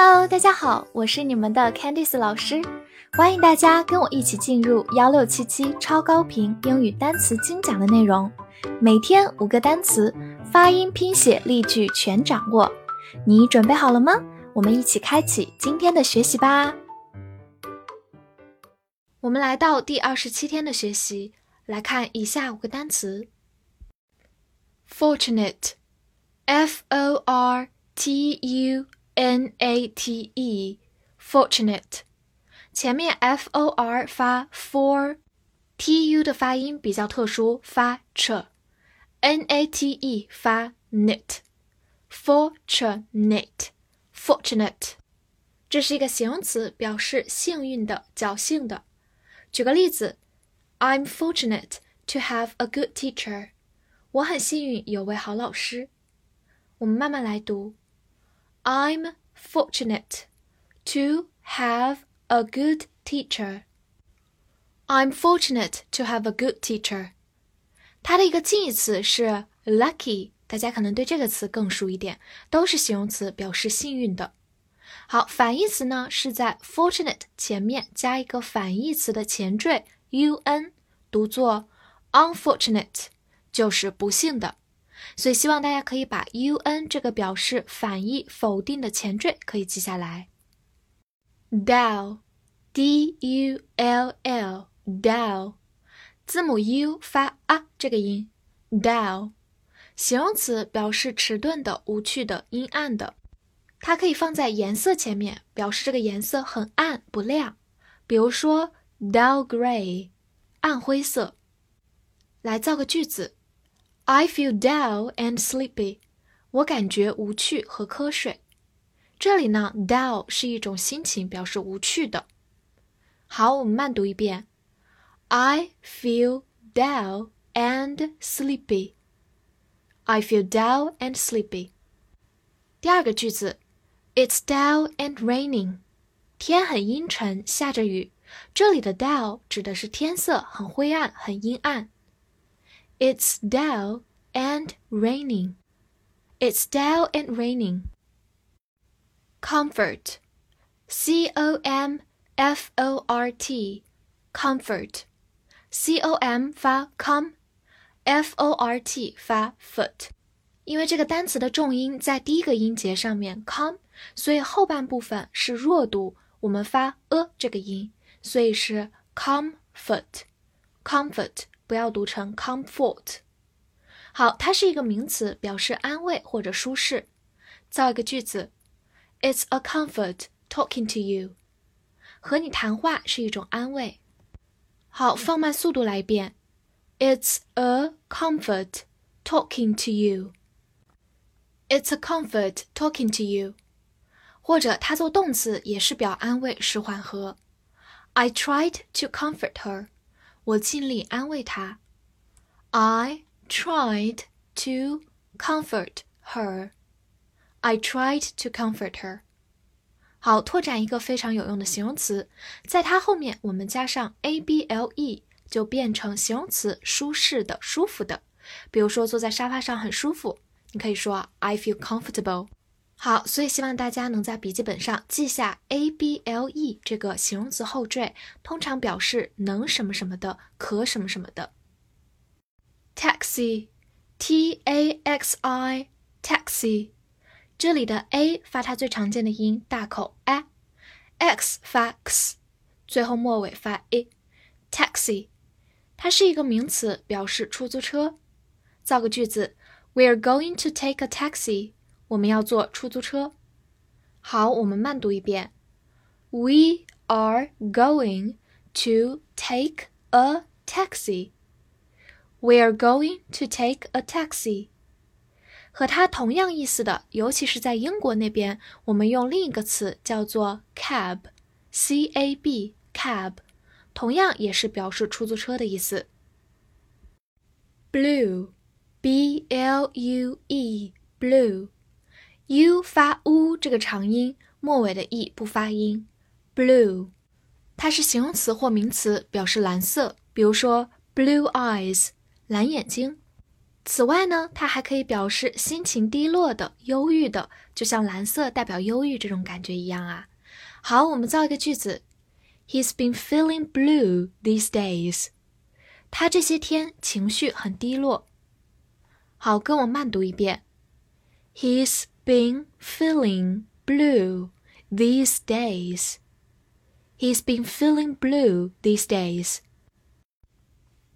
Hello，大家好，我是你们的 Candice 老师，欢迎大家跟我一起进入幺六七七超高频英语单词精讲的内容，每天五个单词，发音、拼写、例句全掌握。你准备好了吗？我们一起开启今天的学习吧。我们来到第二十七天的学习，来看以下五个单词：fortunate，f o r t u。N A T e。N A T E，fortunate，前面 F O R 发 for，T U 的发音比较特殊，发 ch，N A T E 发 nit，fortunate，fortunate，这是一个形容词，表示幸运的、侥幸的。举个例子，I'm fortunate to have a good teacher，我很幸运有位好老师。我们慢慢来读。 I'm fortunate to have a good teacher. I'm fortunate to have a good teacher. 它的一个近义词是 lucky，大家可能对这个词更熟一点，都是形容词，表示幸运的。好，反义词呢是在 fortunate 前面加一个反义词的前缀 un，读作 unfortunate，就是不幸的。所以希望大家可以把 un 这个表示反义、否定的前缀可以记下来。dull，d u l l，dull，字母 u 发啊这个音，dull，形容词表示迟钝的、无趣的、阴暗的。它可以放在颜色前面，表示这个颜色很暗、不亮。比如说 dull gray，暗灰色。来造个句子。I feel dull and sleepy。我感觉无趣和瞌睡。这里呢，dull 是一种心情，表示无趣的。好，我们慢读一遍。I feel dull and sleepy. I feel dull and sleepy. 第二个句子，It's dull and raining. 天很阴沉，下着雨。这里的 dull 指的是天色很灰暗，很阴暗。It's dull and raining. It's dull and raining. Comfort. C O M F O R T. Comfort. C O M 发 com，F O R T 发 foot。因为这个单词的重音在第一个音节上面 com，所以后半部分是弱读，我们发 a 这个音，所以是 comfort。 comfort 不要读成 comfort。好，它是一个名词，表示安慰或者舒适。造一个句子：It's a comfort talking to you。和你谈话是一种安慰。好，放慢速度来一遍：It's a comfort talking to you。It's a comfort talking to you。或者它做动词也是表安慰，是缓和。I tried to comfort her。 我尽力安慰她。I tried to comfort her. I tried to comfort her. 好，拓展一个非常有用的形容词，在它后面我们加上 a b l e，就变成形容词，舒适的、舒服的。比如说坐在沙发上很舒服，你可以说 I feel comfortable。好，所以希望大家能在笔记本上记下 a b l e 这个形容词后缀，通常表示能什么什么的，可什么什么的。taxi，t a x i，taxi，这里的 a 发它最常见的音，大口 a，x 发 x，最后末尾发 i，taxi，它是一个名词，表示出租车。造个句子，We're going to take a taxi，我们要坐出租车。好，我们慢读一遍，We are going to take a taxi。We are going to take a taxi。和它同样意思的，尤其是在英国那边，我们用另一个词叫做 cab，c a b，cab，同样也是表示出租车的意思。Blue，b l u U 发 u 这个长音，末尾的 e 不发音。Blue，它是形容词或名词，表示蓝色。比如说 blue eyes。蓝眼睛此外呢，它还可以表示心情低落的、忧郁的，就像蓝色代表忧郁这种感觉一样啊。好，我们造一个句子：He's been feeling blue these days。他这些天情绪很低落。好，跟我慢读一遍：He's been feeling blue these days。He's been feeling blue these days。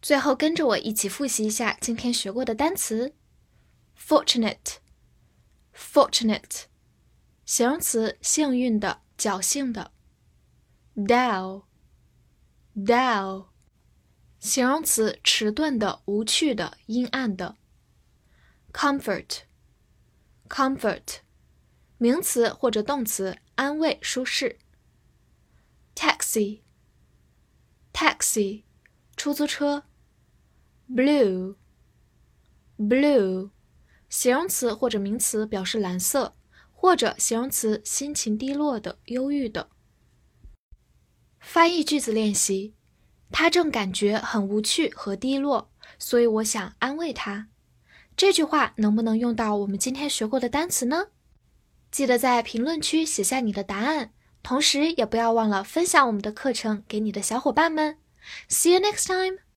最后跟着我一起复习一下今天学过的单词：fortunate，fortunate，形容词，幸运的、侥幸的；dull，dull，形容词，迟钝的、无趣的、阴暗的 Comfort，名词或者动词，安慰、舒适；taxi，taxi，出租车。blue blue 形容词或者名词表示蓝色，或者形容词心情低落的、忧郁的。翻译句子练习：他正感觉很无趣和低落，所以我想安慰他。这句话能不能用到我们今天学过的单词呢？记得在评论区写下你的答案，同时也不要忘了分享我们的课程给你的小伙伴们。See you next time.